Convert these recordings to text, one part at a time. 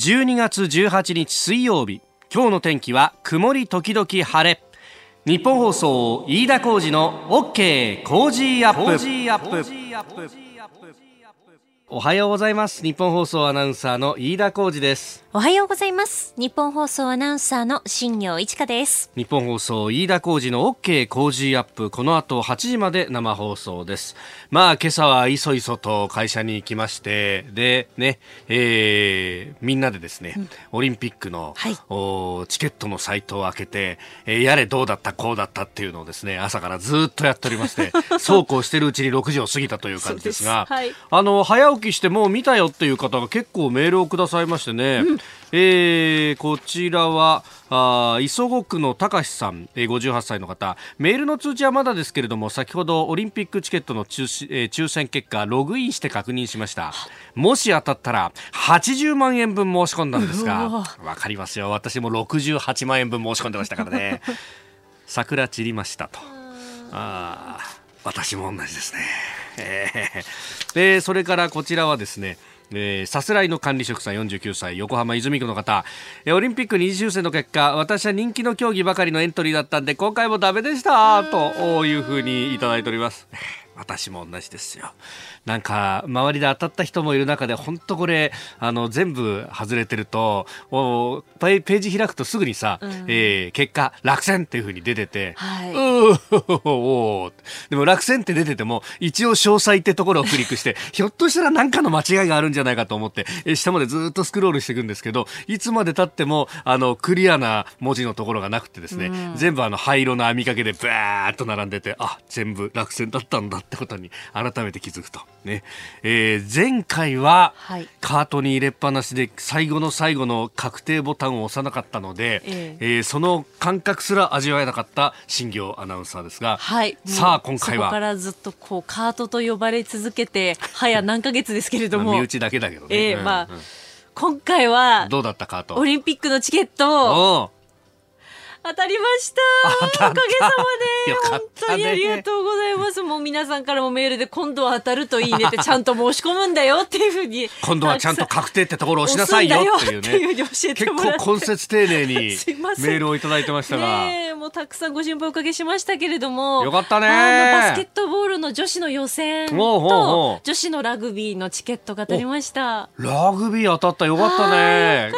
12月18日水曜日。今日の天気は曇り時々晴れ。ニッポン放送飯田浩司の OK Cozy Up。おはようございます。ニッポン放送アナウンサーの飯田浩司ですおはようございます。ニッポン放送アナウンサーの新行市佳です。ニッポン放送飯田浩司の OK Cozy Up。この後8時まで生放送です。まあ今朝はいそいそと会社に行きましてでね、えー、みんなでですね、うん、オリンピックの、はい、おチケットのサイトを開けて、えー、やれどうだったこうだったっていうのをですね朝からずっとやっておりまして そうこうしてるうちに6時を過ぎたという感じですが、はい、あの早起きしてもう見たよっていう方が結構メールをくださいましてね、うん、えー、こちらはあ磯子区の高橋さん、えー、58歳の方。メールの通知はまだですけれども先ほどオリンピックチケットの抽,、えー、抽選結果ログインして確認しました。もし当たったら80万円分申し込んだんですがわ。かりますよ。私も68万円分申し込んでましたからね。桜散りましたと。あ私も同じですね。えー、でそれからこちらはですねえー、さすらいの管理職さん49歳横浜泉区の方、えー、オリンピック二次修正の結果私は人気の競技ばかりのエントリーだったんで今回もダメでしたというふうにいただいております。私も同じですよ。なんか周りで当たった人もいる中で本当これあの全部外れてるとおページ開くとすぐにさ、うん、えー、結果落選っていうふうに出てて、はい、うおでも落選って出てても一応詳細ってところをクリックして ひょっとしたら何かの間違いがあるんじゃないかと思って、え下までずっとスクロールしていくんですけどいつまでたってもあのクリアな文字のところがなくてですね、うん、全部あの灰色の網掛けでバーッと並んでてあ全部落選だったんだってことに改めて気づくと。ね。えー、前回はカートに入れっぱなしで最後の最後の確定ボタンを押さなかったので、えー、えー、その感覚すら味わえなかった新業アナウンサーですが、はい、さあ今回は。そこからずっとこうカートと呼ばれ続けて早何ヶ月ですけれども。身内だけだけどね、えー、まあ、うん。うん、今回はどうだったカート。オリンピックのチケットを当たりました。おかげさまで、本当にありがとうございます。もう皆さんからもメールで今度は当たるといいねって ちゃんと申し込むんだよっていうふうに。今度はちゃんと確定ってところをしなさいよっていうね。結構根節丁寧にメールをいただいてましたが、ね、もうたくさんご心配おかけしましたけれども。よかったね。バスケットボールの女子の予選と女子のラグビーのチケットが当たりました。ラグビー当たった。よかったね。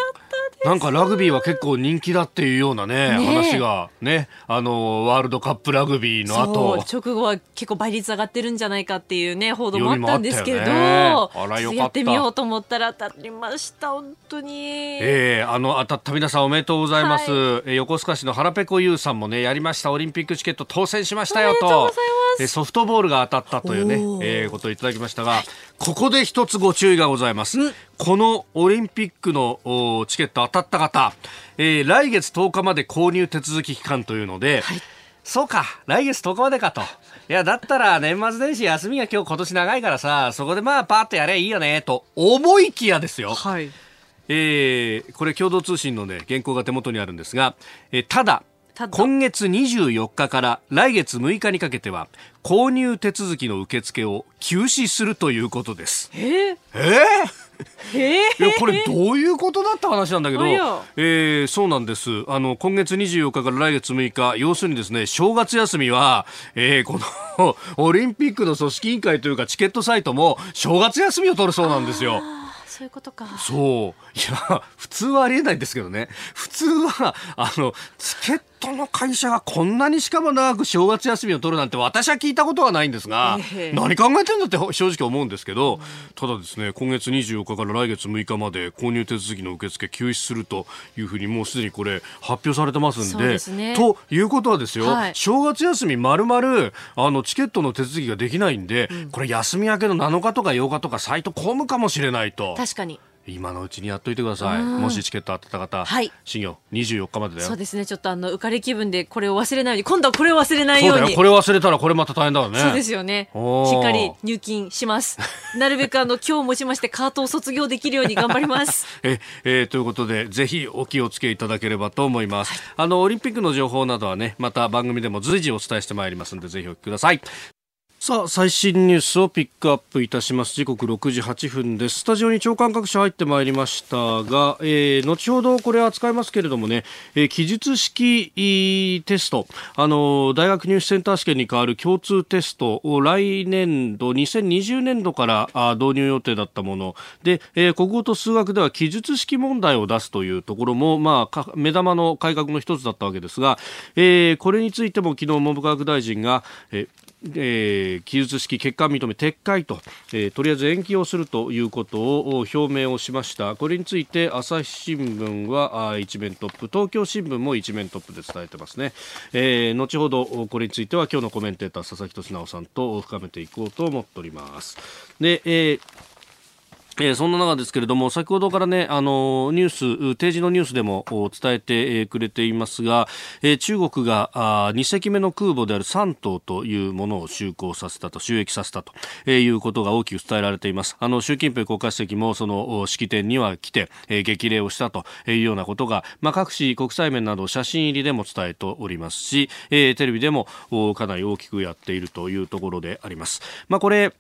なんかラグビーは結構人気だっていうようなね、ね話がね、あの、ワールドカップラグビーの後。直後は結構倍率上がってるんじゃないかっていうね、報道もあったんですけれど、ね、やってみようと思ったら当たりました、本当に。ええー、あの、当たった皆さんおめでとうございます。はい、横須賀市の腹ペコユーさんもね、やりました。オリンピックチケット当選しましたよと。とソフトボールが当たったというね、えー、ことをいただきましたが、はい、ここで一つご注意がございます。このオリンピックのチケット当たった方、えー、来月10日まで購入手続き期間というので、はい、そうか、来月10日までかと。いや、だったら年末年始休みが今日今年長いからさ、そこでまあパーッとやればいいよね、と思いきやですよ。はい。えー、これ共同通信のね、原稿が手元にあるんですが、えー、ただ、今月24日から来月6日にかけては購入手続きの受付を休止するということです。えー、えー？いやこれどういうことだった話なんだけど、えー、そうなんですあの今月24日から来月6日要するにですね正月休みは、えー、この オリンピックの組織委員会というかチケットサイトも正月休みを取るそうなんですよ。そういうことか。そう。いや、普通はありえないんですけどね。普通は、あの、チケットの会社がこんなにしかも長く正月休みを取るなんて私は聞いたことはないんですが、えー、何考えてんだって正直思うんですけど、うん、ただですね、今月24日から来月6日まで購入手続きの受付休止するというふうにもうすでにこれ発表されてますんで、でね、ということはですよ、はい、正月休みまるまるあのチケットの手続きができないんで、うん、これ休み明けの7日とか8日とかサイト混むかもしれないと。確かに。今のうちにやっといてください。もしチケット当たった方、はい、新業24日までだよ。そうですね。ちょっとあの浮かれ気分でこれを忘れないように、今度はこれを忘れないように。これ忘れたらこれまた大変だよね。そうですよね。しっかり入金します。なるべくあの今日もしましてカートを卒業できるように頑張ります。ええー、ということでぜひお気をつけいただければと思います。はい、あのオリンピックの情報などはねまた番組でも随時お伝えしてまいりますのでぜひお聞きください。さあ、最新ニュースをピックアップいたします。時刻6時8分です。スタジオに長官各社入ってまいりましたが、えー、後ほどこれ扱いますけれどもね、えー、記述式テスト、あの、大学入試センター試験に代わる共通テストを来年度、2020年度からあ導入予定だったもので、えー、国語と数学では記述式問題を出すというところも、まあ、目玉の改革の一つだったわけですが、えー、これについても昨日文部科学大臣が、えーえー、記述式欠陥認め撤回と、えー、とりあえず延期をするということを表明をしました。これについて朝日新聞はあ一面トップ。東京新聞も一面トップで伝えてますね、えー、後ほどこれについては今日のコメンテーター佐々木俊直さんと深めていこうと思っております。で、えーえー、そんな中ですけれども、先ほどからね、あのニュース、定時のニュースでも伝えてくれていますが、えー、中国があ2隻目の空母である山東というものを就航させたと、収益させたと、えー、いうことが大きく伝えられています。あの、習近平国家主席もその式典には来て、えー、激励をしたというようなことが、まあ、各紙国際面など写真入りでも伝えておりますし、えー、テレビでもかなり大きくやっているというところであります。まあ、これ、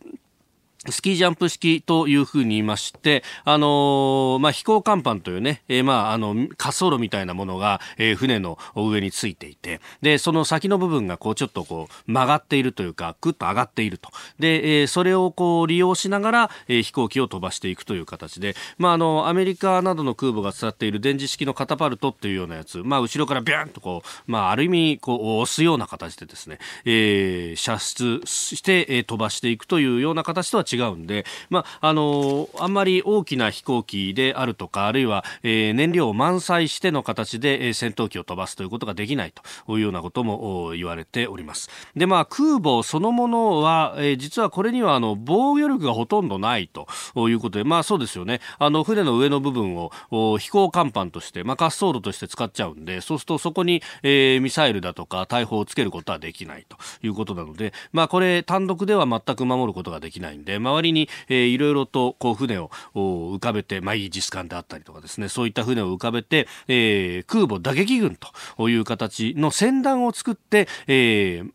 スキージャンプ式というふうに言いまして、あのー、まあ、飛行甲板というね、えー、まあ、あの、滑走路みたいなものが、えー、船の上についていて、で、その先の部分がこう、ちょっとこう、曲がっているというか、ぐっと上がっていると。で、えー、それをこう、利用しながら、えー、飛行機を飛ばしていくという形で、まあ、あの、アメリカなどの空母が使っている電磁式のカタパルトっていうようなやつ、まあ、後ろからビューンとこう、まあ、ある意味、こう、押すような形でですね、えー、射出して、えー、飛ばしていくというような形とは違うんで、まあ、あのあんまり大きな飛行機であるとか、あるいは、えー、燃料を満載しての形で、えー、戦闘機を飛ばすということができないというようなことも言われております。で、まあ、空母そのものは、えー、実はこれにはあの防御力がほとんどないということで、まあそうですよね。あの船の上の部分を飛行甲板として、まあ滑走路として使っちゃうんで、そうするとそこに、えー、ミサイルだとか大砲をつけることはできないということなので、まあこれ単独では全く守ることができないんで、周りにえー、いろいろとこう船を浮かべて、まあ、イージス艦であったりとかですね、そういった船を浮かべて、えー、空母打撃軍という形の船団を作って、えー、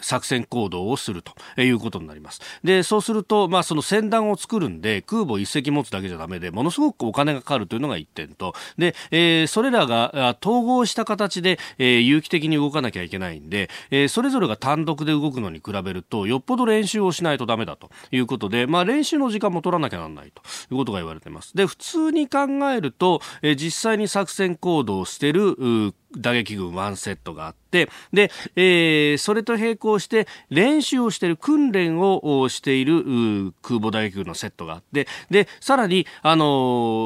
作戦行動をするということになります。で、そうすると、まあ、その船団を作るんで、空母一隻持つだけじゃダメで、ものすごくお金がかかるというのが一点と、で、えー、それらが統合した形で、えー、有機的に動かなきゃいけないんで、えー、それぞれが単独で動くのに比べると、よっぽど練習をしないとダメだということで、まあ、練習の時間も取らなきゃならないということが言われています。で、普通に考えると、えー、実際に作戦行動をしてる、打撃群1セットがあって、で、えー、それと並行して練習をしている訓練をしている空母打撃群のセットがあって、で、さらに、あの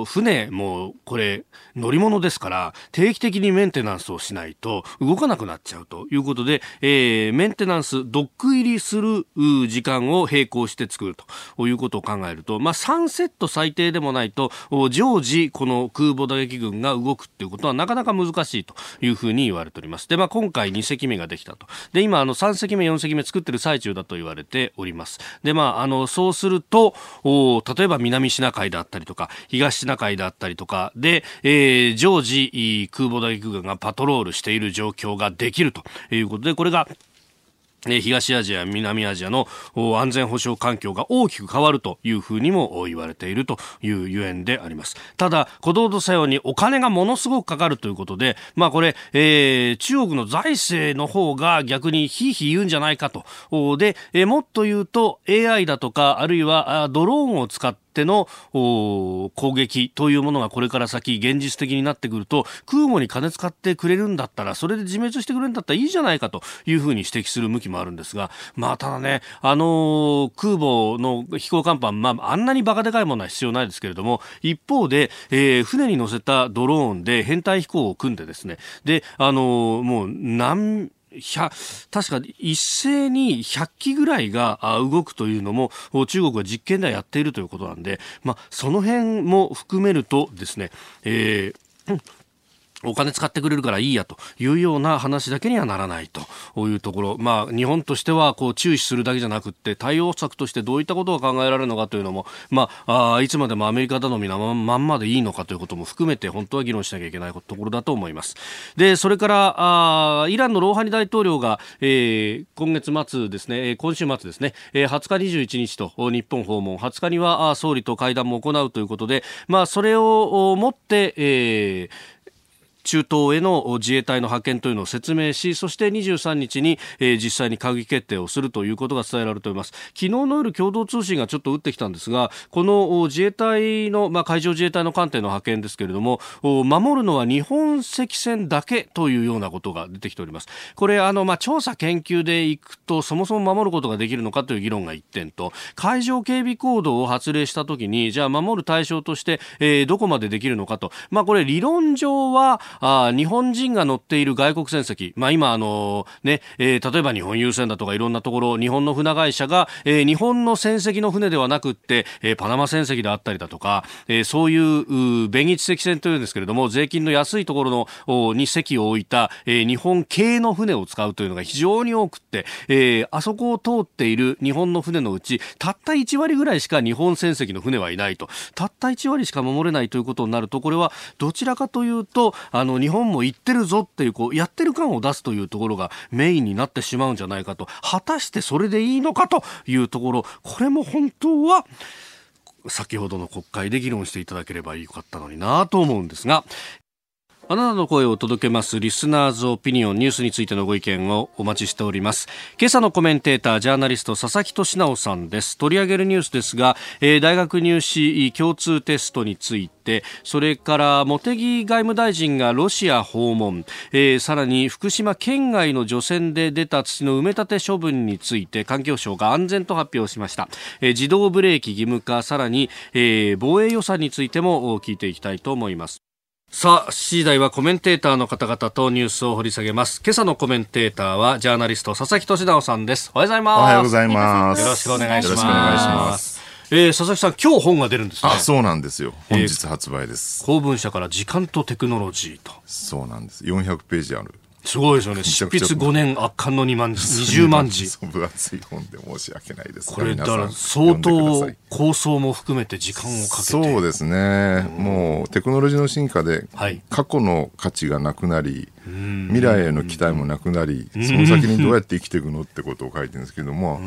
ー、船もこれ乗り物ですから定期的にメンテナンスをしないと動かなくなっちゃうということで、えー、メンテナンス、ドック入りする時間を並行して作るということを考えると、まあ、3セット最低でもないと常時この空母打撃群が動くっていうことはなかなか難しいと。いうふうに言われております。で、まあ、今回2隻目ができたと。で、今、あの、3隻目、4隻目作ってる最中だと言われております。で、まあ、あの、そうすると、お例えば南シナ海だったりとか、東シナ海だったりとかで、えー、常時、空母打撃軍がパトロールしている状況ができるということで、これが、東アジア、南アジアの安全保障環境が大きく変わるというふうにも言われているというゆえんであります。ただ、小道と作用にお金がものすごくかかるということで、まあこれ、えー、中国の財政の方が逆にひいひい言うんじゃないかと。で、えー、もっと言うと AI だとか、あるいはドローンを使っっての攻撃というものがこれから先現実的になってくると空母に金使ってくれるんだったらそれで自滅してくれるんだったらいいじゃないかというふうに指摘する向きもあるんですがまあただねあのー、空母の飛行甲板、まあ、あんなにバカでかいものは必要ないですけれども一方で、えー、船に乗せたドローンで編隊飛行を組んでですねであのー、もう何確か一斉に100機ぐらいが動くというのも中国は実験ではやっているということなんで、まあ、その辺も含めるとですね、えーお金使ってくれるからいいやというような話だけにはならないというところ、まあ、日本としてはこう注視するだけじゃなくって対応策としてどういったことが考えられるのかというのも、まあ、あいつまでもアメリカ頼みなまんまでいいのかということも含めて本当は議論しなきゃいけないところだと思います。でそれからあイランのローハニ大統領が、えー、今月末ですね今週末ですね、20日21日と日本訪問20日には総理と会談も行うということで、まあ、それをもって、えー中東への自衛隊の派遣というのを説明しそして23日に、えー、実際に閣議決定をするということが伝えられております。昨日の夜共同通信がちょっと打ってきたんですがこの自衛隊の、まあ、海上自衛隊の艦艇の派遣ですけれども守るのは日本赤船だけというようなことが出てきております。これあの、まあ、調査研究でいくとそもそも守ることができるのかという議論が一点と海上警備行動を発令したときにじゃあ守る対象として、えー、どこまでできるのかと、まあ、これ理論上はあ日本人が乗っている外国船籍、まあ、今あの、ねえー、例えば日本郵船だとかいろんなところ日本の船会社が、えー、日本の船籍の船ではなくって、えー、パナマ船籍であったりだとか、えー、そういう米日赤船というんですけれども税金の安いところのに席を置いた、えー、日本系の船を使うというのが非常に多くって、えー、あそこを通っている日本の船のうちたった1割ぐらいしか日本船籍の船はいないと。たった1割しか守れないということになるとこれはどちらかというとああの日本も行ってるぞっていうこうやってる感を出すというところがメインになってしまうんじゃないかと果たしてそれでいいのかというところこれも本当は先ほどの国会で議論していただければよかったのになと思うんですがあなたの声を届けますリスナーズオピニオンニュースについてのご意見をお待ちしております。今朝のコメンテータージャーナリスト佐々木俊直さんです。取り上げるニュースですが、えー、大学入試共通テストについてそれから茂木外務大臣がロシア訪問、えー、さらに福島県外の除染で出た土の埋め立て処分について環境省が安全と発表しました、えー、自動ブレーキ義務化さらに、えー、防衛予算についても聞いていきたいと思います。さあ、7時台はコメンテーターの方々とニュースを掘り下げます。今朝のコメンテーターは、ジャーナリスト、佐々木俊直さんです。おはようございます。おはようございます。よろしくお願いします。よろしくお願いします。えー、佐々木さん、今日本が出るんですね。あ、そうなんですよ。本日発売です。えー、公文社から時間とテクノロジーと。そうなんです。400ページある。すごいですよね。執筆5年圧巻の2万字、20万字。分厚い本で申し訳ないですこれ、だから相当構想も含めて時間をかけて。そうですね。もうテクノロジーの進化で、過去の価値がなくなり、未来への期待もなくなり、その先にどうやって生きていくのってことを書いてるんですけども、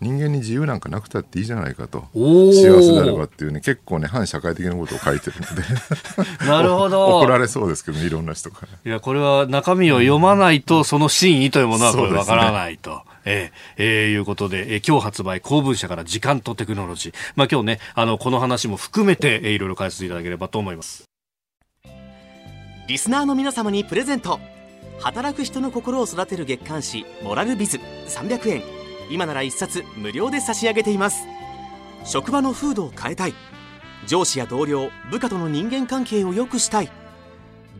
人間に自由なんかなくたっていいじゃないかと、幸せであればっていうね、結構ね、反社会的なことを書いてるので なるほど。怒られそうですけど、ね、いろんな人から。いや、これは中身を読まないと、その真意というものはこれわからないと。えー、えー、いうことで、えー、今日発売、公文社から時間とテクノロジー。まあ今日ね、あの、この話も含めて、えー、いろいろ解説いただければと思います。リスナーの皆様にプレゼント。働く人の心を育てる月刊誌「モラルビズ」300円今なら1冊無料で差し上げています。職場の風土を変えたい。上司や同僚部下との人間関係を良くしたい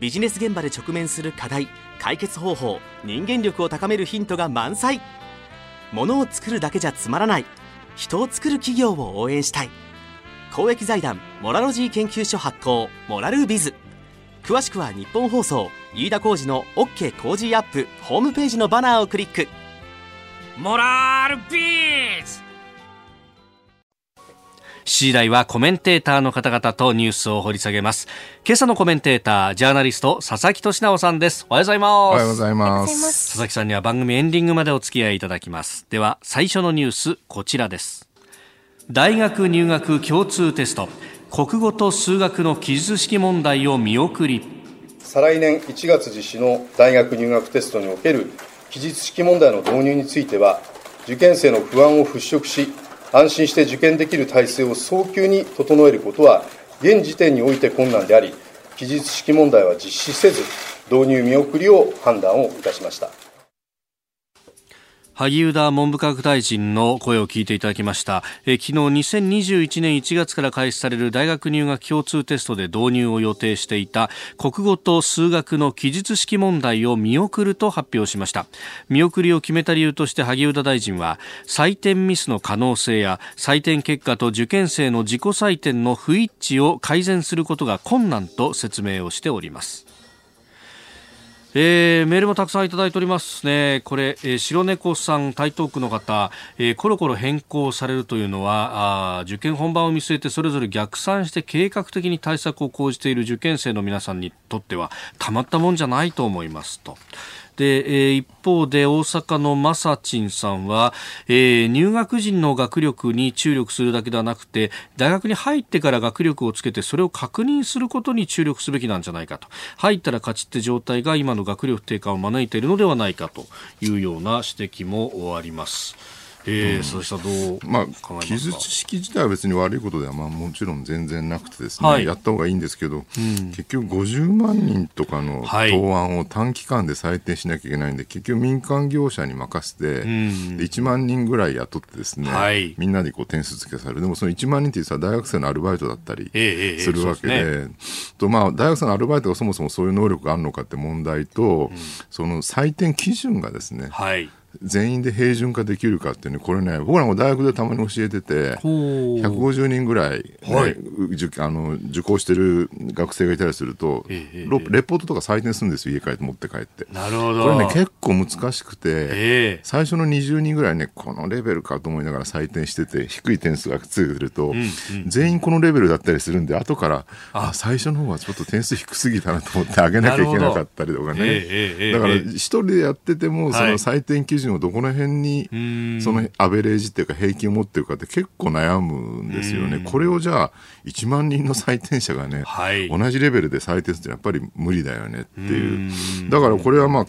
ビジネス現場で直面する課題解決方法人間力を高めるヒントが満載。ものを作るだけじゃつまらない。人を作る企業を応援したい。公益財団モラロジー研究所発行モラルビズ。詳しくは日本放送飯田浩司の OK 工事アップホームページのバナーをクリック。モラルビズ!7時台はコメンテーターの方々とニュースを掘り下げます。今朝のコメンテーター、ジャーナリスト、佐々木俊直さんです。おはようございます。おはようございます。佐々木さんには番組エンディングまでお付き合いいただきます。では、最初のニュース、こちらです。大学入学共通テスト。国語と数学の記述式問題を見送り再来年1月実施の大学入学テストにおける記述式問題の導入については受験生の不安を払拭し安心して受験できる体制を早急に整えることは現時点において困難であり記述式問題は実施せず導入見送りを判断をいたしました。萩生田文部科学大臣の声を聞いていただきました、え昨日2021年1月から開始される大学入学共通テストで導入を予定していた国語と数学の記述式問題を見送ると発表しました。見送りを決めた理由として萩生田大臣は採点ミスの可能性や採点結果と受験生の自己採点の不一致を改善することが困難と説明をしております。えー、メールもたくさんいただいておりますね。これ、えー、白猫さん、台東区の方、えー、コロコロ変更されるというのは、あ受験本番を見据えてそれぞれ逆算して計画的に対策を講じている受験生の皆さんにとってはたまったもんじゃないと思いますと。で、えー、一方で大阪のまさちんさんは、えー、入学時の学力に注力するだけではなくて大学に入ってから学力をつけてそれを確認することに注力すべきなんじゃないかと入ったら勝ちって状態が今の学力低下を招いているのではないかというような指摘もあります。えー、うん、そうしたどうまあ、記述式自体は別に悪いことでは、まあ、もちろん全然なくてですね、はい、やった方がいいんですけど、うん、結局50万人とかの答案を短期間で採点しなきゃいけないんで、結局民間業者に任せて、うん、で1万人ぐらい雇ってですね、はい、みんなでこう点数付けされる。でもその1万人っていう大学生のアルバイトだったりするわけでえーえーね、とまあ、大学生のアルバイトがそもそもそういう能力があるのかって問題と、その採点基準がですね、はい全員で平準化できるかっていうね、これね、僕らも大学でたまに教えてて、150人ぐらい、ね、はい、受あの受講してる学生がいたりすると、ええ、レポートとか採点するんですよ、家帰って持って帰って。なるほど。これね、結構難しくて、え、最初の20人ぐらいね、このレベルかと思いながら採点してて、低い点数がついてると、うんうん、全員このレベルだったりするんで、後から、あ。最初の方はちょっと点数低すぎたなと思って上げなきゃいけなかったりとかね。だから、一人でやってても、その採点基準準をどこの辺にそのアベレージっていうか平均を持ってるかって結構悩むんですよね。これをじゃあ1万人の採点者がね、はい、同じレベルで採点するってやっぱり無理だよねっていう。だからこれはまあ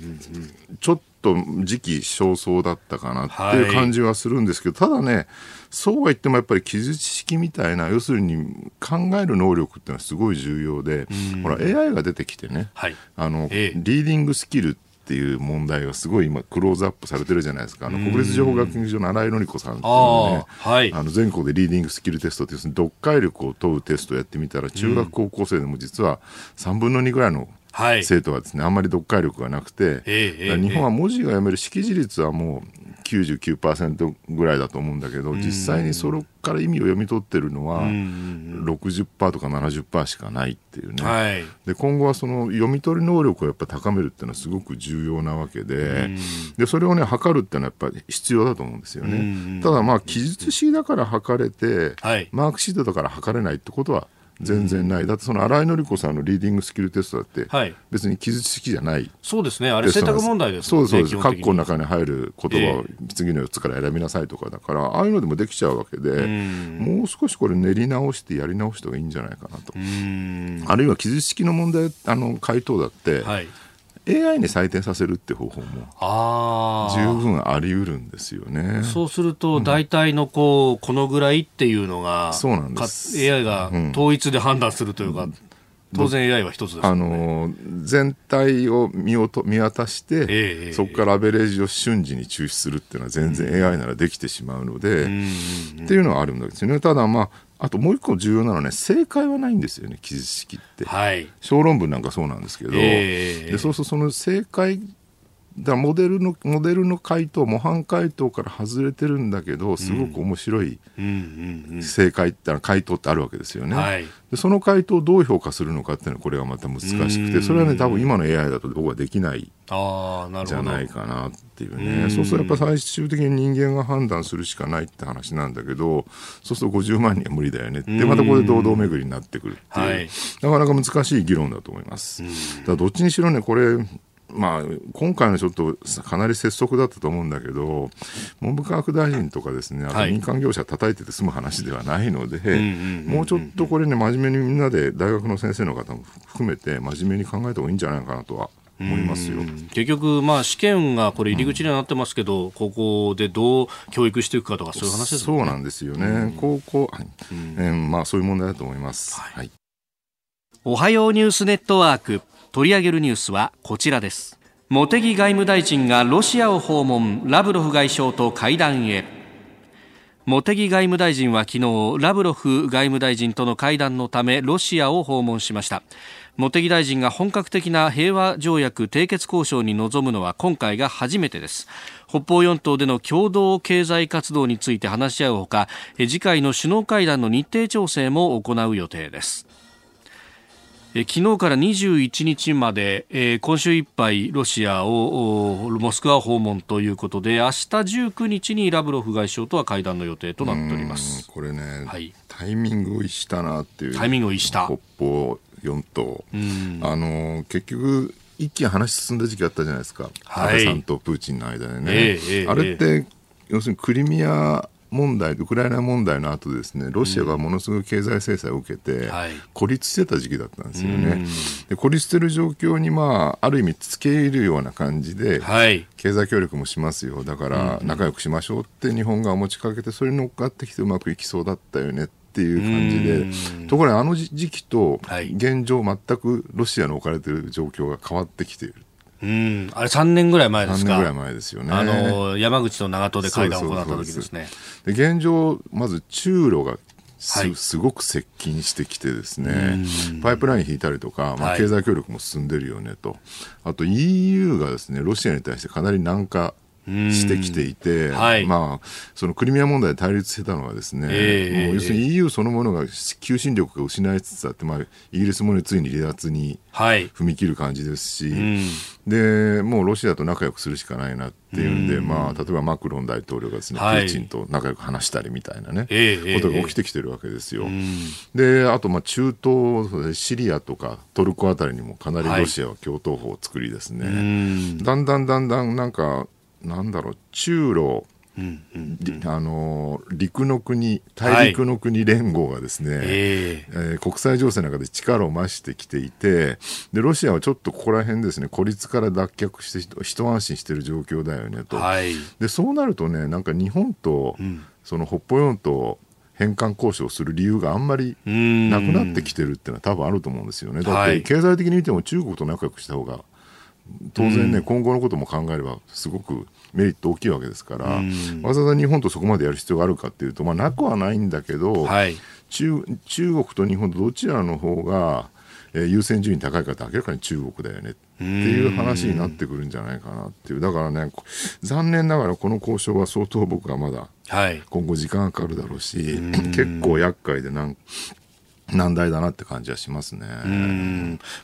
ちょっと時期尚早だったかなっていう感じはするんですけど、ただねそうは言ってもやっぱり記述式みたいな要するに考える能力っていうのはすごい重要で、ほら AI が出てきてね、はい、あの、リーディングスキルっていう問題がすごい今クローズアップされてるじゃないですか。あの国立情報学研究所の新井紀子さんっていうのねはい、あの全国でリーディングスキルテストっていう読解力を問うテストをやってみたら中学高校生でも実は3分の2ぐらいの生徒はですね、あんまり読解力がなくて、日本は文字が読める識字率はもう99%ぐらいだと思うんだけど、実際にそれから意味を読み取ってるのは60%とか70%しかないっていうね、はい、で今後はその読み取り能力をやっぱ高めるっていうのはすごく重要なわけででそれをね測るっていうのはやっぱり必要だと思うんですよね。ただまあ記述式だから測れて、はい、マークシートだから測れないってことは全然ない、だってその新井紀子さんのリーディングスキルテストだって、別に記述式じゃない、そうですね、あれ、選択問題です、ね、そうそうです、括弧の中に入る言葉を次の4つから選びなさいとかだから、ああいうのでもできちゃうわけで、もう少しこれ、練り直してやり直した方がいいんじゃないかなと。あるいは記述式の問題あの回答だって、はい AI に採点させるって方法も十分あり得るんですよね。そうすると大体のこうこのぐらいっていうのが、そうなんです。AI が統一で判断するというか、うん、当然 AI は一つです、ね、あの全体を見と見渡して、えー、そこからアベレージを瞬時に抽出するっていうのは全然 AI ならできてしまうので、うん、っていうのはあるんですよね。ただまああともう一個重要なのはね正解はないんですよね記述式って、はい、小論文なんかそうなんですけど、えー、でそうするとその正解だモデルのモデルの回答模範回答から外れてるんだけどすごく面白い正解って回答ってあるわけですよね、はい、でその回答をどう評価するのかっていうのはこれはまた難しくてそれはね多分今の AI だと僕はできないじゃないかなっていうね。そうするとやっぱ最終的に人間が判断するしかないって話なんだけどそうすると50万人は無理だよねってまたこれで堂々巡りになってくるっていう、はい、なかなか難しい議論だと思います。だどっちにしろねこれまあ、今回のちょっとかなり拙速だったと思うんだけど、文部科学大臣とかですね、あと民間業者叩いてて済む話ではないので、もうちょっとこれね、真面目にみんなで大学の先生の方も含めて、真面目に考えた方がいいんじゃないかなとは思いますよ。結局、まあ、試験がこれ入り口にはなってますけど、うん、高校でどう教育していくかとかそういう話ですね。そうなんですよね、うん、高校、うん、えー、まあ、そういう問題だと思います、はい、はい、おはようニュースネットワーク取り上げるニュースはこちらです。茂木外務大臣がロシアを訪問ラブロフ外相と会談へ。茂木外務大臣は昨日ラブロフ外務大臣との会談のためロシアを訪問しました。茂木大臣が本格的な平和条約締結交渉に臨むのは今回が初めてです。北方四島での共同経済活動について話し合うほか次回の首脳会談の日程調整も行う予定です。昨日から21日まで、えー、今週いっぱいロシアをモスクワ訪問ということで明日19日にラブロフ外相とは会談の予定となっております。これね、はい、タイミングを逸したなっていうタイミングを逸した。北方四島あの結局一気に話進んだ時期あったじゃないですか、はい、安倍さんとプーチンの間でね、えー、あれって、要するにクリミア問題、ウクライナ問題の後ですね、ロシアがものすごい経済制裁を受けて、孤立してた時期だったんですよね。で孤立してる状況に、まあ、ある意味、つけ入るような感じで、はい、経済協力もしますよ、だから仲良くしましょうって日本が持ちかけて、それに乗っかってきてうまくいきそうだったよねっていう感じで、ところがあの時期と現状、全くロシアの置かれている状況が変わってきている。うん、あれ3年ぐらい前ですか。3年ぐらい前ですよね。あの、山口と長門で会談を行った時ですね。で現状、まず中ロがすはい、すごく接近してきてですね、パイプライン引いたりとか、まあ、経済協力も進んでるよねと、はい、あと EU がですね、ロシアに対してかなり軟化してきていて、はい、まあ、そのクリミア問題で対立してたのはですね、えー、もう要するに EU そのものが求心力が失いつつあって、まあ、イギリスも、ね、ついに離脱に踏み切る感じですし、でもうロシアと仲良くするしかないなっていうんで、まあ、例えばマクロン大統領がですね、はい、プーチンと仲良く話したりみたいなね、えー、ことが起きてきてるわけですよ。であとまあ中東シリアとかトルコあたりにもかなりロシアは共闘法を作りですね、はい、だんだんだんだんなんかなんだろう、中ロ、うんうんうん、あの陸の国、大陸の国連合がですね、はい、えー、国際情勢の中で力を増してきていてで、ロシアはちょっとここら辺ですね、孤立から脱却して一安心している状況だよねと、はい、でそうなるとね、なんか日本と、うん、その北方四島返還交渉する理由があんまりなくなってきてるっていうのは多分あると思うんですよね。だって経済的に見ても中国と仲良くした方が当然ね、今後のことも考えればすごくメリット大きいわけですから、わざわざ日本とそこまでやる必要があるかっていうと、まあ、なくはないんだけど、はい、中中国と日本とどちらの方が、えー、優先順位高いかって明らかに中国だよねっていう話になってくるんじゃないかなっていう。だからね残念ながらこの交渉は相当僕はまだ今後時間がかかるだろうし、結構厄介でなん難題だなって感じはしますね。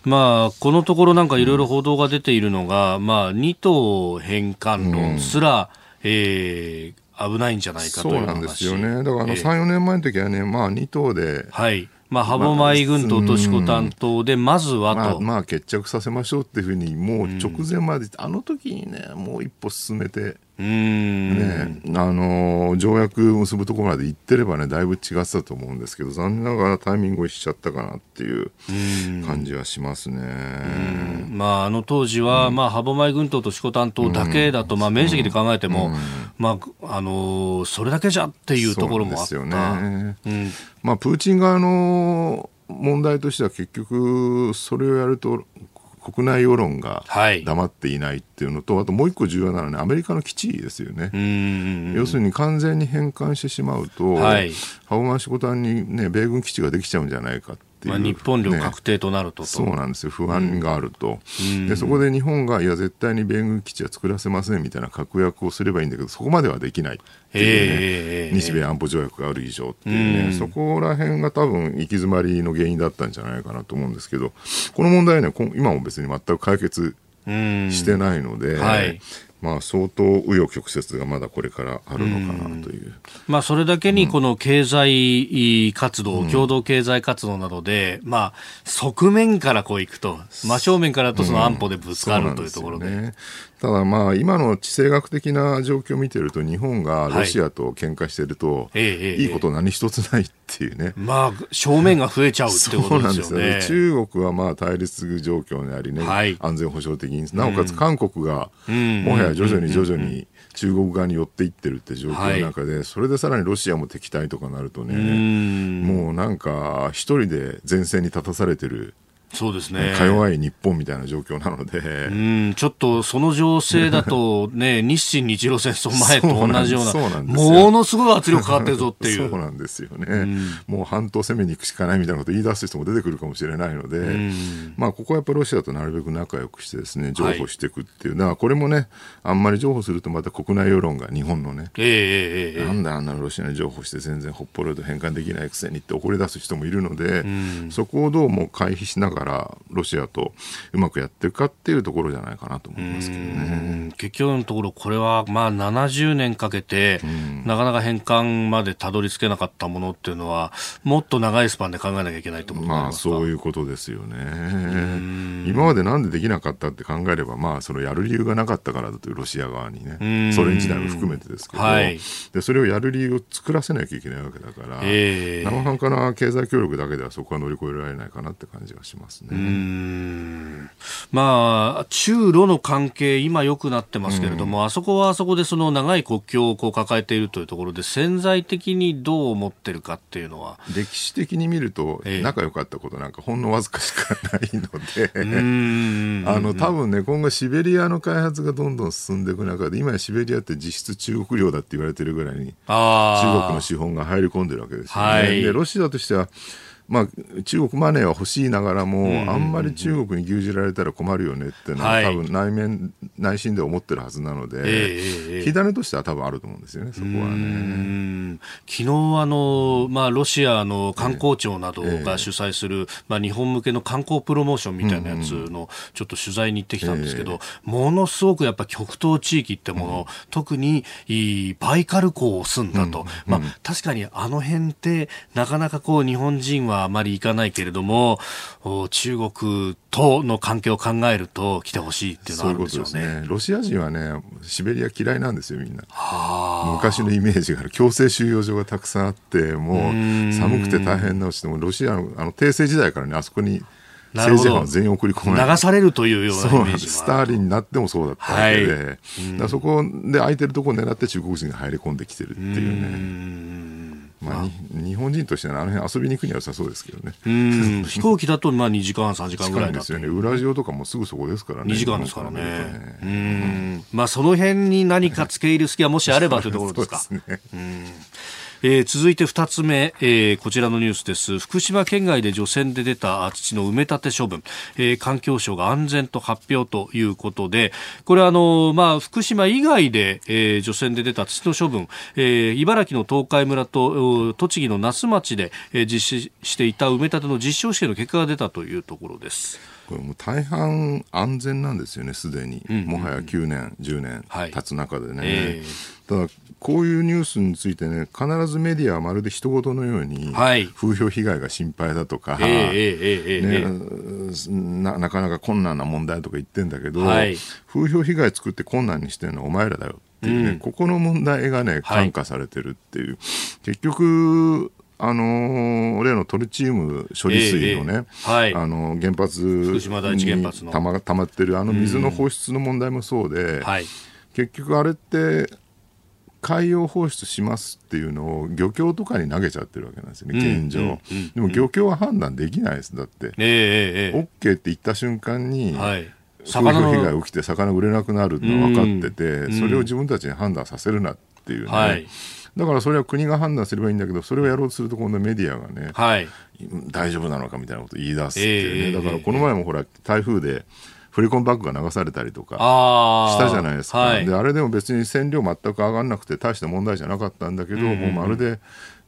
まあ、このところなんかいろいろ報道が出ているのが、うん、まあ、2島返還論すら、うん、えー、危ないんじゃないかというそうなんですよね。だからあの3、4年前の時はね、まあ2島で、はい。まあ、歯舞軍ととし子担当で、まずはと、まあ、まあ、決着させましょうっていうふうに、もう直前まで、あの時にね、もう一歩進めて、ね、あの条約結ぶところまで行ってればねだいぶ違ってたと思うんですけど残念ながらタイミングをしちゃったかなっていう感じはしますね。まあ、あの当時は、うん、まあ、歯舞群島と四股担当だけだと、うん、まあ、面積で考えても、うん、まああのそれだけじゃっていうところもあった。よね。まあ、プーチン側の問題としては結局それをやると国内世論が黙っていないっていうのと、はい、あともう一個重要なのは、ね、アメリカの基地ですよね。要するに完全に返還してしまうと、はい、ハオマンシコタンに、ね、米軍基地ができちゃうんじゃないかっていう、まあ、日本領確定となると、ね、そうなんですよ、不安があると、でそこで日本が、いや、絶対に米軍基地は作らせませんみたいな確約をすればいいんだけど、そこまではできないっていうね、日米安保条約がある以上っていうね、そこら辺が多分行き詰まりの原因だったんじゃないかなと思うんですけど、この問題はね、今も別に全く解決してないので、はい、まあ、相当紆余曲折がまだこれからあるのかなという。まあ、それだけにこの経済活動、うん、共同経済活動などで、まあ、側面からこういくと、真正面からとその安保でぶつかる、うん、というところで。ね、ただまあ、今の地政学的な状況を見てると、日本がロシアと喧嘩してると、はい、いいこと何一つないっていうね。まあ、正面が増えちゃうってことですよね。よ中国はまあ対立状況にありね、はい、安全保障的に。なおかつ韓国が、もはや徐々に徐々に中国側に寄っていってるって状況の中で、それでさらにロシアも敵対とかなるとね、もうなんか一人で前線に立たされてるそうですね。か弱い日本みたいな状況なので。うん、ちょっとその情勢だとね、日清日露戦争前と同じような、なものすごい圧力かかってるぞっていう。そうなんですよね、うん。もう半島攻めに行くしかないみたいなこと言い出す人も出てくるかもしれないので、うん、まあここはやっぱロシアとなるべく仲良くしてですね、譲歩していくっていう。はい、だからこれもね、あんまり譲歩するとまた国内世論が日本のね、えー、えー、なんだあんなロシアに譲歩して全然北方領土返還できないくせにって怒り出す人もいるので、うん、そこをどうも回避しなががらロシアとうまくやっていくかっていうところじゃないかなと思いますけどね。結局のところ、これはまあ70年かけて、なかなか返還までたどり着けなかったものっていうのは、もっと長いスパンで考えなきゃいけないと思まあそういうことですよね。今までなんでできなかったって考えれば、まあそのやる理由がなかったからだというロシア側にね、ソ連時代も含めてですけど、はい、でそれをやる理由を作らせなきゃいけないわけだから、えー、生半可な経済協力だけではそこは乗り越えられないかなって感じがしますね。まあ中ロの関係今良くなってますけれども、あそこはあそこでその長い国境をこう抱えているというところで潜在的にどう思ってるかっていうのは。歴史的に見ると仲良かったことなんかほんのわずかしかないので あの多分ね今後シベリアの開発がどんどん進んでいく中で今やシベリアって実質中国領だって言われてるぐらいに中国の資本が入り込んでるわけですよね。はい、でロシアとしてはまあ、中国マネーは欲しいながらも、あんまり中国に牛耳られたら困るよねっていうのは、はい、多分内面、内心で思ってるはずなので、えー、火種としては多分あると思うんですよね、そこはね。昨日あの、まあ、ロシアの観光庁などが主催する、えー、まあ、日本向けの観光プロモーションみたいなやつのちょっと取材に行ってきたんですけど、えー、ものすごくやっぱ極東地域ってもの、うん、特にバイカル港を住んだと、うん、まあ、確かにあの辺ってなかなかこう日本人はあまりいかないけれども、中国との関係を考えると来てほしいっていうのはあるんでしょうね。ううねロシア人はね、シベリア嫌いなんですよ、みんな。昔のイメージがある。強制収容所がたくさんあって、もう寒くて大変なうちでも、ロシアのあの帝政時代からね、あそこに政治犯を全員送り込ま流されるというようなイメージスターリンになってもそうだったわけで、はいうん、そこで空いてるところを狙って中国人が入り込んできてるっていうね。まあ、日本人としてはあの辺遊びに行くには良さそうですけどね。飛行機だとまあ2時間、3時間ぐらいですよね。ウラジオとかもすぐそこですからね。2時間ですからね。ねうんまあ、その辺に何か付け入る隙がもしあればというところですか。そうですね。うんえー、続いて2つ目、えー、こちらのニュースです。福島県外で除染で出た土の埋め立て処分、えー、環境省が安全と発表ということでこれはあの、まあ、福島以外で、えー、除染で出た土の処分、えー、茨城の東海村と栃木の那須町で、えー、実施していた埋め立ての実証試験の結果が出たというところです。これも大半安全なんですよね、すでに、うんうんうん、もはや9年、10年経つ中でね、はいえ。ー、ただ、こういうニュースについてね、必ずメディアはまるで人事のように、風評被害が心配だとか、なかなか困難な問題とか言ってんだけど、はい、風評被害作って困難にしてるのはお前らだよっていうね、うん、ここの問題がね、感化されてるっていう、はい、結局、あのー、例のトリチウム処理水のね、えーはい、あの原発にたまたまってるあの水の放出の問題もそうで、うんはい、結局あれって海洋放出しますっていうのを漁協とかに投げちゃってるわけなんですよね、現状、うんうん、でも漁協は判断できないです、だって、えー、OK って言った瞬間に、はい、魚の被害起きて、魚売れなくなるの分かってて、それを自分たちに判断させるなっていうね。はいだからそれは国が判断すればいいんだけど、それをやろうとすると、今度メディアがね、はい、大丈夫なのかみたいなことを言い出すっていうね、えー、だからこの前もほら、台風で、フリコンバッグが流されたりとかしたじゃないですか、はい、であれでも別に線量全く上がらなくて大した問題じゃなかったんだけど、もうまるで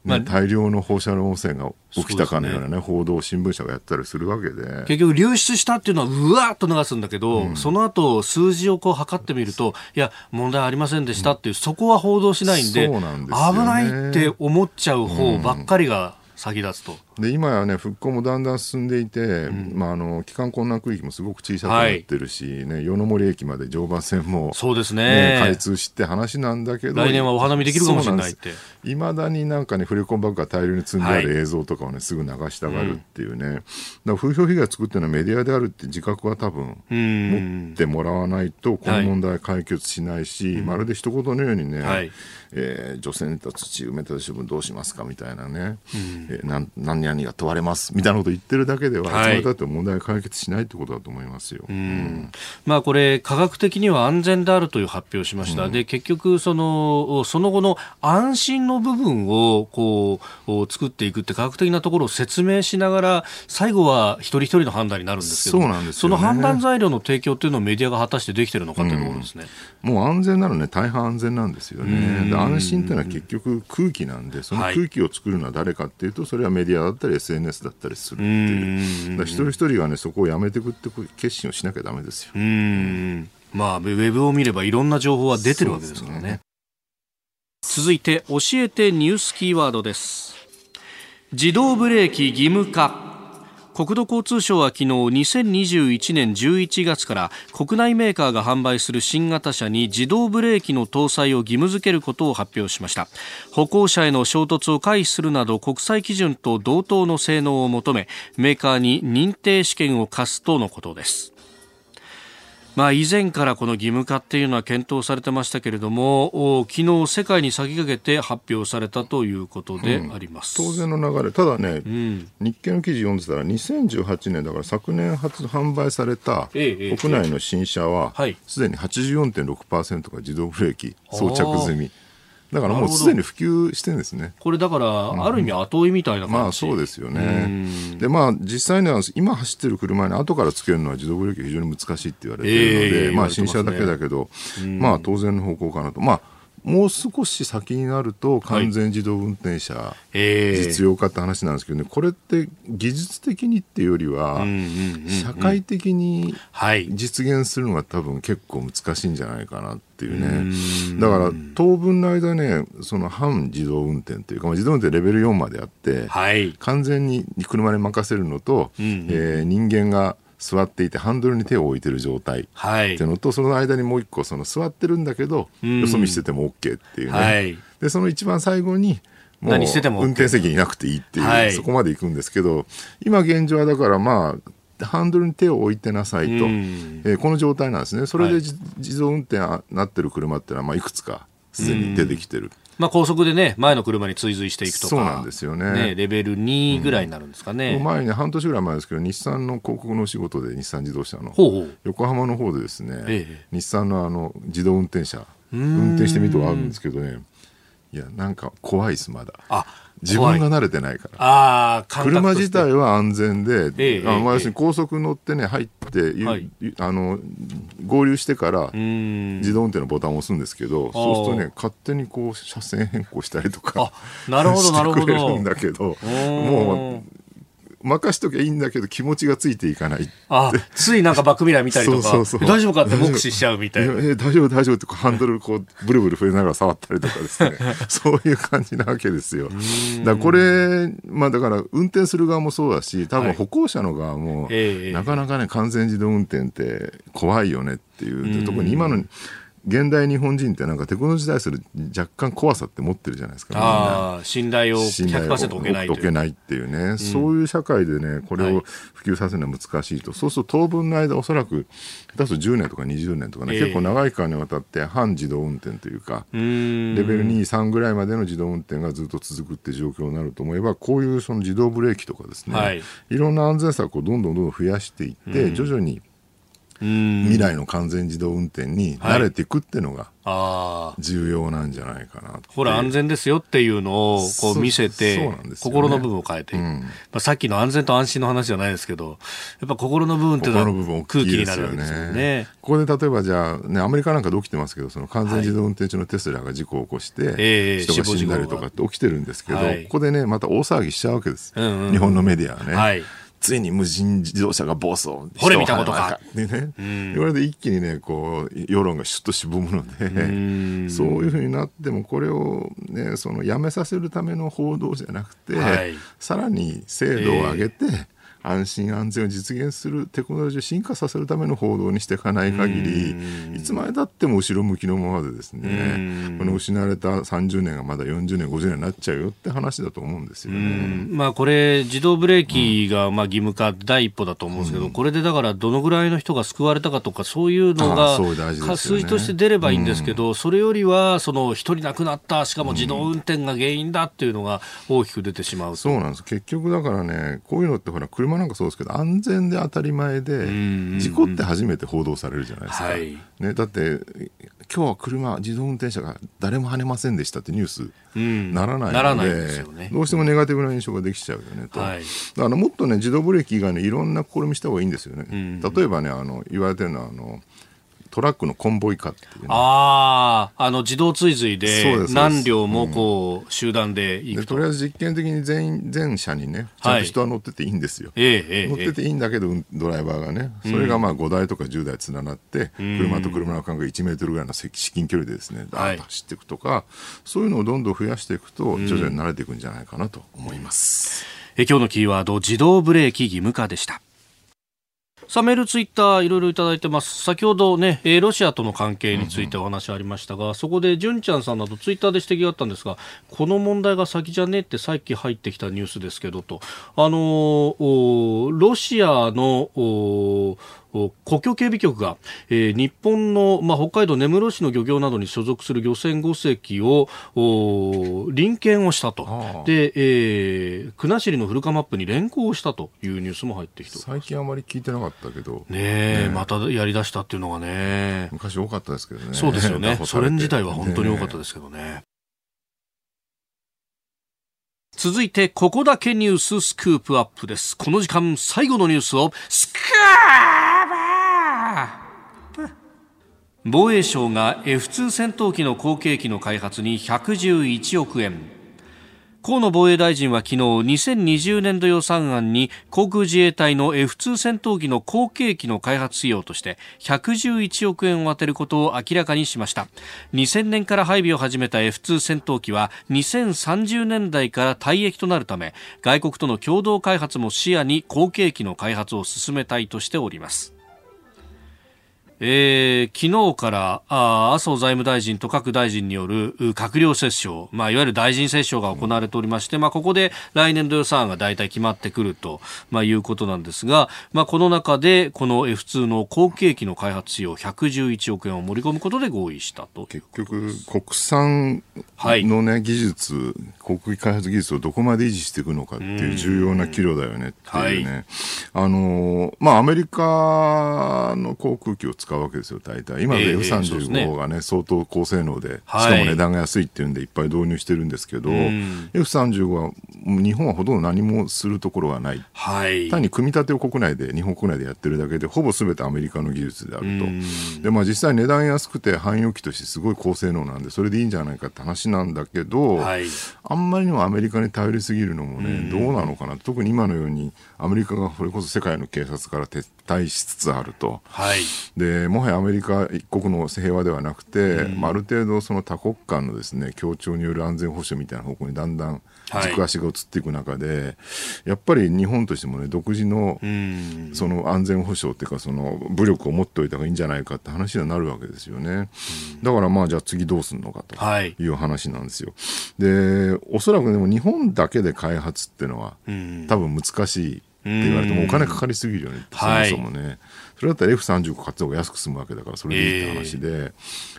ね、大量の放射能汚染が起きたかのようなね、ね報道を新聞社がやったりするわけで。結局流出したっていうのはうわーっと流すんだけど、うん、その後数字をこう測ってみると、いや、問題ありませんでしたっていう、うん、そこは報道しないんで、ね、危ないって思っちゃう方ばっかりが先立つと。で今やね復興もだんだん進んでいて、うん、まあ、あの帰還困難区域もすごく小さくなってるし、はい、ね、与野森駅まで常磐線も、そうですね、ね、開通して話なんだけど来年はお花見できるかもしれないっていまだになんかねフリコンバッグが大量に積んである映像とかをね、はい、すぐ流したがるっていうね、うん、だから風評被害作ってるのはメディアであるって自覚は多分持ってもらわないとこの問題解決しないし、はい、まるで一言のようにね、はい。えー、除染と土埋め立て処分どうしますかみたいなね、うん、えー、なん何々が問われますみたいなこと言ってるだけでは、はい、いつまでたって問題解決しないってことだと思いますよ。うん、まあ、これ、科学的には安全であるという発表をしました、うん、で結局その、その後の安心の部分をこう作っていくって、科学的なところを説明しながら、最後は一人一人の判断になるんですけど、そうなんです、ね、その判断材料の提供っていうのをメディアが果たしてできてるのかというところですね、うん、もう安全なのね、大半安全なんですよね。安心っていうのは結局空気なんで、その空気を作るのは誰かっていうと、それはメディアだったり SNS だったりするっていう一人一人がねそこをやめていくって決心をしなきゃだめですよ。まあ、ウェブを見ればいろんな情報は出てるわけですからね。ね続いて教えてニュースキーワードです。自動ブレーキ義務化。国土交通省は昨日2021年11月から国内メーカーが販売する新型車に自動ブレーキの搭載を義務付けることを発表しました。歩行者への衝突を回避するなど国際基準と同等の性能を求めメーカーに認定試験を課すとのことです。まあ、以前からこの義務化っていうのは検討されてましたけれども昨日世界に先駆けて発表されたということであります、うん、当然の流れ。ただね、うん、日経の記事読んでたら2018年だから昨年初販売された国内の新車はすで、に84.6%が自動ブレーキ装着済み。だからもうすでに普及してるんですね。これだから、ある意味後追いみたいな感じ、まあそうですよね。で、まあ実際には今走ってる車に後からつけるのは自動ブレーキが非常に難しいって言われてるので、えー、まあ新車だけだけど、まあ当然の方向かなと。まあもう少し先になると完全自動運転車、はい、実用化って話なんですけどね、これって技術的にっていうよりは、社会的に実現するのが多分結構難しいんじゃないかなっていうね。だから当分の間ね、その半自動運転というか、自動運転レベル4まであって、はい、完全に車に任せるのと、えー、人間が座っていてハンドルに手を置いてる状態っていうのと、その間にもう一個その座ってるんだけど、よそ見してても OK っていうね、はい、でその一番最後にもう運転席にいなくていいっていう、はい、そこまで行くんですけど今現状はだからまあハンドルに手を置いてなさいと、えー、この状態なんですね。それで、自動運転なってる車っていうのはまあいくつかすでに出てきてる。まあ、高速でね、前の車に追随していくとか、そうなんですよね、ね、レベル2ぐらいになるんですかね、うん、前に半年ぐらい前ですけど、日産の広告の仕事で、日産自動車の横浜の方でですね、ええ、日産のあの自動運転車、運転してみるとあるんですけどね、いや、なんか怖いです、まだ。あ自分が慣れてないから。あ車自体は安全で、ええあまあ、要するに高速乗ってね、入って、はい、あの合流してから自動運転のボタンを押すんですけど、そうするとね、勝手にこう車線変更したりとかなるほど、なるほど。るんだけど、もう、任しときゃいいんだけど気持ちがついていかないあついなんかバックミラー見たりとか。大丈夫かって目視しちゃうみたいな。え大丈夫大丈夫ってハンドルこうブルブル触れながら触ったりとかですね。そういう感じなわけですよ。だこれまあだから運転する側もそうだし多分歩行者の側も、はい、なかなかね完全自動運転って怖いよねっていう。特に今の現代日本人ってなんかテクノロジーに対する若干怖さって持ってるじゃないですか、あ信頼を100%置けない置けないっていうね、うん、そういう社会でねこれを普及させるのは難しいと、はい、そうすると当分の間おそらく下手すると10年とか20年とかね、えー、結構長い期間にわたって半自動運転というかレベル23ぐらいまでの自動運転がずっと続くって状況になると思えばこういうその自動ブレーキとかですね、はい、いろんな安全策をどんどんどんどん増やしていって徐々に未来の完全自動運転に慣れていくっていうのが、重要なんじゃないかなほら、安全ですよっていうのをこう見せて、ね、心の部分を変えて。うん、まあ、さっきの安全と安心の話じゃないですけど、やっぱ心の部分っていうのは空気になるわけですよね。ねここで例えばじゃあ、ね、アメリカなんかで起きてますけど、その完全自動運転中のテスラが事故を起こして、はい、人が死んだりとかって起きてるんですけど、ここでね、また大騒ぎしちゃうわけです。うんうん、日本のメディアはね。はいついに無人自動車が暴走。これ見たことか。でね、言われて一気にね、こう、世論がシュッとしぼむので、そういうふうになっても、これをね、そのやめさせるための報道じゃなくて、はい、さらに精度を上げて、えー安心安全を実現するテクノロジーを進化させるための報道にしていかない限りいつまでたっても後ろ向きのままでですねこの失われた30年がまだ40年50年になっちゃうよって話だと思うんですよね。まあこれ自動ブレーキがまあ義務化第一歩だと思うんですけど、うん、これでだからどのぐらいの人が救われたかとかそういうのが数字として出ればいいんですけど、それよりはその一人亡くなったしかも自動運転が原因だっていうのが大きく出てしまうそうなんです。結局だからねこういうのってほら車なんかそうですけど安全で当たり前で事故って初めて報道されるじゃないですか、はい、ね、だって今日は車自動運転車が誰も跳ねませんでしたってニュースならないので,、ね、どうしてもネガティブな印象ができちゃうよねと、はい、だからもっとね自動ブレーキ以外のいろんな試みした方がいいんですよね、例えばねあの言われてるのはあのトラックのコンボイ化っていう、ね、ああ、あの自動追随で何両もこう、集団で行くと、とりあえず実験的に全員全車にねちゃんと人は乗ってていいんですよ、はい、乗ってていいんだけどドライバーがねそれがまあ5台とか10台つながって、うん、車と車の間隔1メートルぐらいの至近距離でですねダーッと走っていくとか、はい、そういうのをどんどん増やしていくと徐々に慣れていくんじゃないかなと思います、うん、え今日のキーワード自動ブレーキ義務化でしたさあメール、ツイッターいろいろいただいてます。先ほどね、えー、ロシアとの関係についてお話ありましたが、うんうん、そこで純ちゃんさんなどツイッターで指摘があったんですが、この問題が先じゃねってさっき入ってきたニュースですけどと、あのー、ロシアの国境警備局が、えー、日本の、まあ、北海道根室市の漁業などに所属する漁船5隻を臨検をしたと。で、えー、国後の古川マップに連行したというニュースも入ってきて最近あまり聞いてなかったけど。ねねまたやりだしたっていうのがね。昔多かったですけどね。そうですよね。ソ連自体は本当に多かったですけどね。続いて、ここだけニューススクープアップです。この時間、最後のニュースを、スクープ防衛省が F2 戦闘機の後継機の開発に111億円。河野防衛大臣は昨日2020年度予算案に航空自衛隊の F2 戦闘機の後継機の開発費用として111億円を充てることを明らかにしました2000年から配備を始めた F2 戦闘機は2030年代から退役となるため外国との共同開発も視野に後継機の開発を進めたいとしておりますえー、昨日からあ麻生財務大臣と各大臣による閣僚折衝、まあ、いわゆる大臣折衝が行われておりまして、まあ、ここで来年度予算案が大体決まってくると、まあ、いうことなんですが、まあ、この中でこの F2 の後継機の開発費用111億円を盛り込むことで合意したと。結局、国産のね、はい、技術、航空機開発技術をどこまで維持していくのかっていう重要な岐路だよねっていうね、はい、あのまあ、アメリカの航空機を使うわけですよ、大体。今の F35 がね、相当高性能で、しかも値段が安いっていうんでいっぱい導入してるんですけど、F35 は日本はほとんど何もするところがない。はい、単に組み立てを国内で、日本国内でやってるだけで、ほぼ全てアメリカの技術であると。で、まあ実際値段安くて汎用機としてすごい高性能なんで、それでいいんじゃないかって話なんだけど、はい、あんまりにもアメリカに頼りすぎるのもね、どうなのかな。特に今のように、アメリカがそれこそ世界の警察から撤退しつつあると。はい、で、もはやアメリカ一国の平和ではなくて、うんまあ、ある程度その多国間のですね協調による安全保障みたいな方向にだんだん軸足が移っていく中で、はい、やっぱり日本としてもね独自のその安全保障っていうかその武力を持っておいた方がいいんじゃないかって話にはなるわけですよね。だからまあじゃあ次どうするのかという話なんですよ。でおそらくでも日本だけで開発っていうのは多分難しい。って言われてもお金かかりすぎるよね、そもそもね。それだったら F35 買った方が安く済むわけだから、それでいいって話で、えー、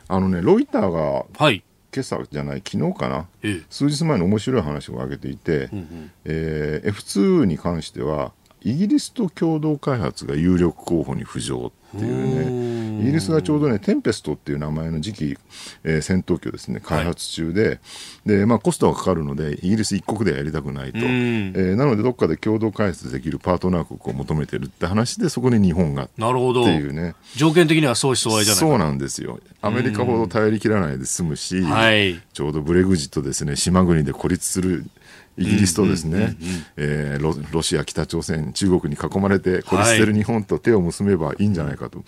あのね、ロイターが、はい、今朝じゃない、昨日かな、えー、数日前に面白い話を挙げていて、うんうん、えー、F2 に関しては、イギリスと共同開発が有力候補に浮上っていうね。イギリスがちょうどねテンペストっていう名前の次期、えー、戦闘機をですね開発中ではい、でまあ、コストがかかるのでイギリス一国ではやりたくないと、えー、なのでどっかで共同開発できるパートナー国を求めてるって話でそこに日本がなるほどっていうね。条件的には相思相愛じゃないそうなんですよ。アメリカほど頼り切らないで済むし、はい、ちょうどブレグジットですね島国で孤立するイギリスとですね、えロロシア、北朝鮮、中国に囲まれて孤立している日本と手を結べばいいんじゃないかと、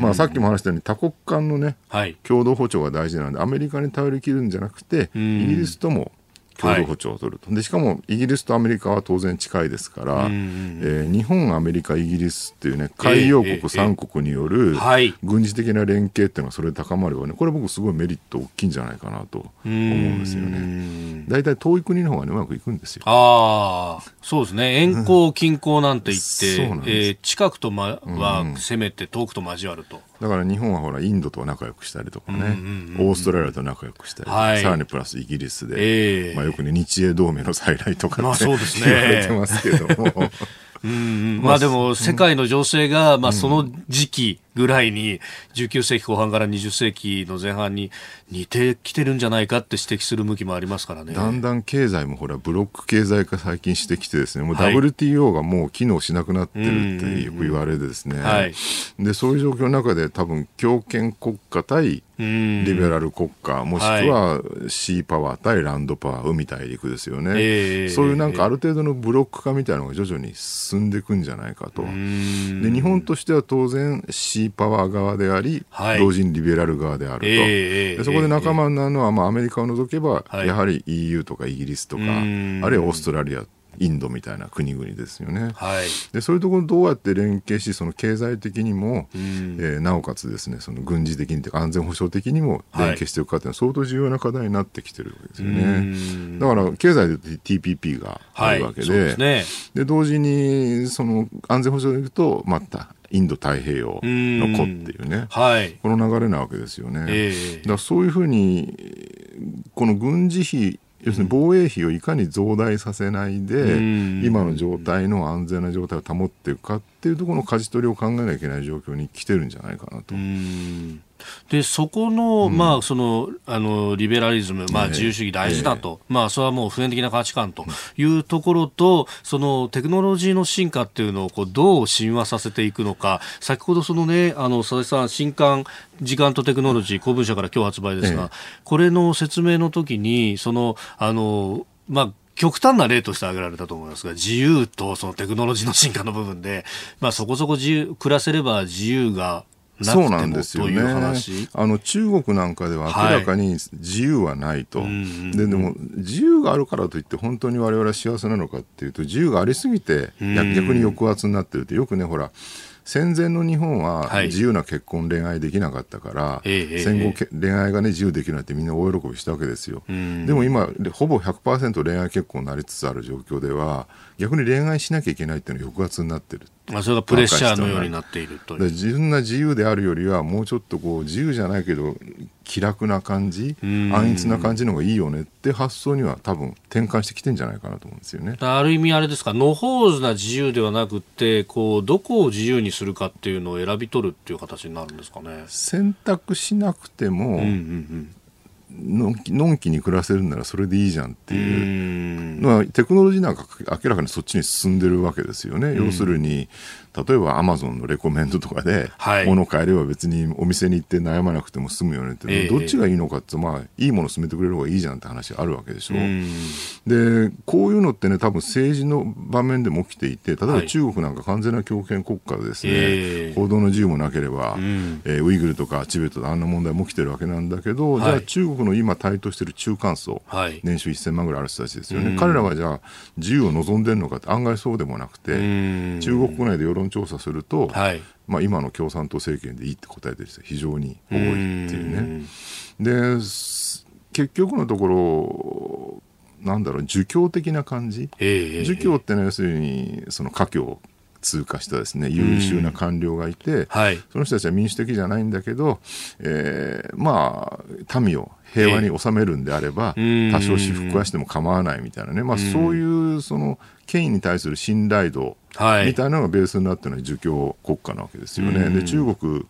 まあ、さっきも話したように多国間のね、はい、共同歩調が大事なのでアメリカに頼りきるんじゃなくてイギリスとも共同歩調を取ると、はい、でしかもイギリスとアメリカは当然近いですから、えー、日本、アメリカ、イギリスっていうね海洋国3国による軍事的な連携っていうのはそれで高まればね。これ僕すごいメリット大きいんじゃないかなと思うんですよね。大体遠い国の方が、ね、うまくいくんですよ。ああそうですね。遠航近郊なんて言って、うん、えー、近くと、ま、は攻めて遠くと交わると。だから日本はほらインドと仲良くしたりとかね、オーストラリアと仲良くしたり、はい、さらにプラスイギリスで、えー、まあ、よくね日英同盟の再来とかって、まあ、そうですね、言われてますけども。うんまあでも世界の情勢が、まあその時期ぐらいに19世紀後半から20世紀の前半に似てきてるんじゃないかって指摘する向きもありますからね。だんだん経済もほらブロック経済化最近してきてですね、もう WTO がもう機能しなくなってるってよく言われてですね、はい、でそういう状況の中で多分強権国家対リベラル国家もしくはシーパワー対ランドパワー海大陸ですよね、えー、そういうなんかある程度のブロック化みたいなのが徐々に進んでいくんじゃないかと。で日本としては当然シーパワー側であり、はい、同時にリベラル側であると、えー、そこで仲間になるのは、まあ、アメリカを除けば、やはり EU とかイギリスとかあるいはオーストラリアインドみたいな国々ですよね。はい、でそういうところどうやって連携しその経済的にも、うん、えー、なおかつですねその軍事的にというか安全保障的にも連携していくかというのは相当重要な課題になってきてるわけですよね。だから経済で TPP があるわけではい、で、ね、同時にその安全保障でいくとまたインド太平洋の子っていうね、はい、この流れなわけですよね。えー、だからそういうふうにこの軍事費要するに防衛費をいかに増大させないで、今の状態の安全な状態を保っていくかっていうところの舵取りを考えなきゃいけない状況に来てるんじゃないかなと。でそこの,、まあそのあのリベラリズム、まあ、自由主義大事だと、まあ、それはもう普遍的な価値観というところと、そのテクノロジーの進化っていうのをこうどう親和させていくのか、先ほどそのね、あの佐々木さん、新刊、時間とテクノロジー、公文社から今日発売ですが、これの説明の時に、その、あの、まあ、極端な例として挙げられたと思いますが、自由とそのテクノロジーの進化の部分で、まあそこそこ自由、暮らせれば自由がそうなんですよね。あの中国なんかでは明らかに自由はないと、はい、ででも自由があるからといって本当に我々は幸せなのかっていうと自由がありすぎて逆に抑圧になってるってよくねほら戦前の日本は自由な結婚、恋愛できなかったから、戦後、恋愛が、ね、自由できないってみんな大喜びしたわけですよ。でも今、ほぼ100%恋愛結婚になりつつある状況では、逆に恋愛しなきゃいけないっていうのは抑圧になってる。まあ、それがプレッシャーのようになっていると自分が自由であるよりはもうちょっとこう自由じゃないけど気楽な感じ安逸な感じの方がいいよねって発想には多分転換してきてんじゃないかなと思うんですよね。ある意味あれですか野放図な自由ではなくてこうどこを自由にするかっていうのを選び取るっていう形になるんですかね。選択しなくても、うんうんうん。ののんきに暮らせるならそれでいいじゃんっていうのはテクノロジーなんか明らかにそっちに進んでるわけですよね。要するに例えばアマゾンのレコメンドとかで、物を買えれば別にお店に行って悩まなくても済むよねって、えー、どっちがいいのかって、まあ、いいものを勧めてくれる方がいいじゃんって話あるわけでしょ。で、こういうのってね、多分政治の場面でも起きていて、例えば中国なんか完全な強権国家でですね、えー、報道の自由もなければ、うん、えー、ウイグルとかチベットであんな問題も起きてるわけなんだけど、はい、じゃあ中国の今台頭してる中間層、はい、年収1000万ぐらいある人たちですよね、彼らはじゃあ自由を望んでるのかって案外そうでもなくて、中国国内で世論調査すると、はい、まあ、今の共産党政権でいいって答えてる人非常に多いっていうね。で結局のところなんだろう儒教的な感じ、えー、儒教ってのは要するにその家境通過したですね。優秀な官僚がいて、はい、その人たちは民主的じゃないんだけど、えー、まあ民を平和に収めるんであれば、多少私服はしても構わないみたいなね、まあ、そういうその権威に対する信頼度みたいなのがベースになっているのは儒教国家なわけですよね。で中国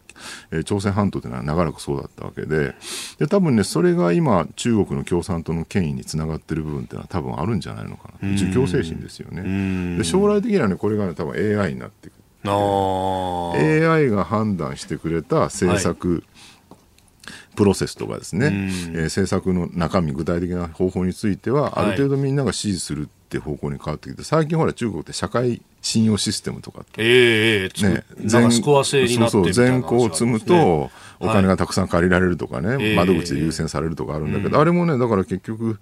えー、朝鮮半島というのは長らくそうだったわけでで多分ねそれが今中国の共産党の権威につながっている部分っていうのは多分あるんじゃないのかな儒教精神ですよね。で将来的にはねこれが、ね、多分 AI になっていく AI が判断してくれた政策、はいプロセスとかですね、えー、政策の中身、具体的な方法については、ある程度みんなが支持するって方向に変わってきて、最近ほら、中国って社会信用システムとかって、えーね、全スコア制になってそうそう全校を積むと、お金がたくさん借りられるとかね、はい、窓口で優先されるとかあるんだけど、あれもね、だから結局、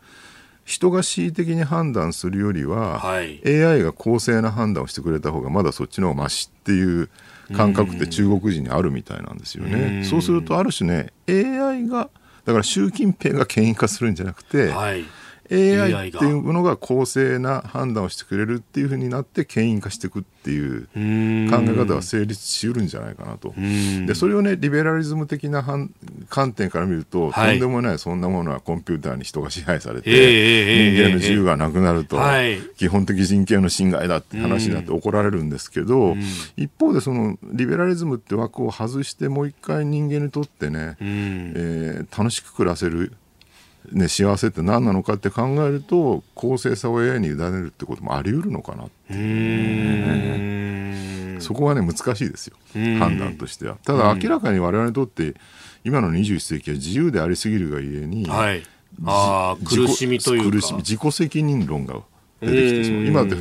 人が恣意的に判断するよりは、はい、AI が公正な判断をしてくれた方がまだそっちの方がましっていう感覚って中国人にあるみたいなんですよね。うそうするとある種ね AI がだから習近平が権威化するんじゃなくて、はい、AI っていうものが公正な判断をしてくれるっていうふうになって権威化していくっていう考え方は成立しうるんじゃないかなと。でそれをねリベラリズム的な観点から見ると、はい、とんでもないそんなものはコンピューターに人が支配されて、えー、人間の自由がなくなると、えー、基本的人権の侵害だって話になって怒られるんですけど一方でそのリベラリズムって枠を外してもう一回人間にとってね、えー、楽しく暮らせるね、幸せって何なのかって考えると公正さを AI に委ねるってこともあり得るのかなっていう、ね、そこはね難しいですよ。判断としては。ただ明らかに我々にとって今の21世紀は自由でありすぎるがゆえに、はい、あ苦しみというか。自己責任論が出てきてしまう。今って、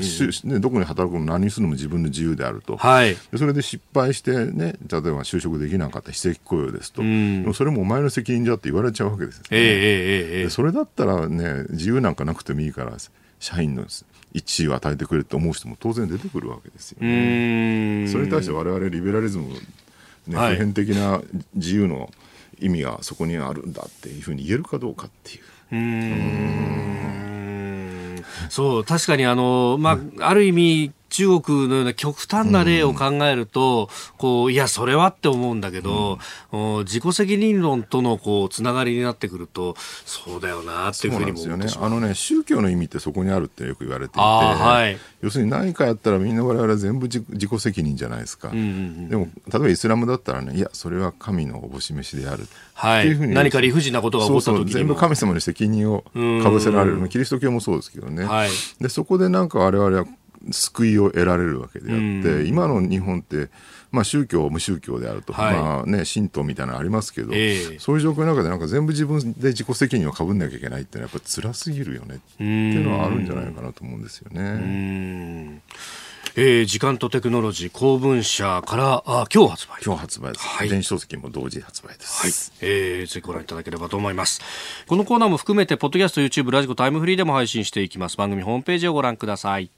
ね、どこに働くの何するのも自分の自由であると、はい、それで失敗して、ね、例えば就職できなかった非正規雇用ですと、それもお前の責任じゃって言われちゃうわけです、ね、えー、えー、それだったら、ね、自由なんかなくてもいいから社員の一位を与えてくれって思う人も当然出てくるわけですよ、ね、それに対して我々リベラリズム、ね、普遍的な自由の意味がそこにあるんだっていうふうに言えるかどうかっていう。うんそう確かにあの、まあ、ある意味中国のような極端な例を考えると、うん、こういやそれはって思うんだけど、うん、自己責任論とのこうつながりになってくるとそうだよなっていうふうにも思ね、あのね宗教の意味ってそこにあるってよく言われていて、はい、要するに何かやったらみんな我々は全部自己責任じゃないですか、うんうんうん、でも例えばイスラムだったらねいやそれは神のおぼし飯である。はい、っていうふうに何か理不尽なことが起こった時に全部神様に責任をかぶせられる。キリスト教もそうですけどね、はい、でそこでなんか我々は救いを得られるわけであって、今の日本って、まあ、宗教、無宗教であると、はい、まあね、神道みたいなのありますけど、えー、そういう状況の中で、なんか全部自分で自己責任をかぶんなきゃいけないってのは、やっぱ辛すぎるよねっていうのはあるんじゃないかなと思うんですよね。えー、時間とテクノロジー公文社からあ今日発売。今日発売です、はい、電子書籍も同時発売です、はい。えー、ぜひご覧いただければと思います。このコーナーも含めてポッドキャスト YouTube ラジコタイムフリーでも配信していきます。番組ホームページをご覧ください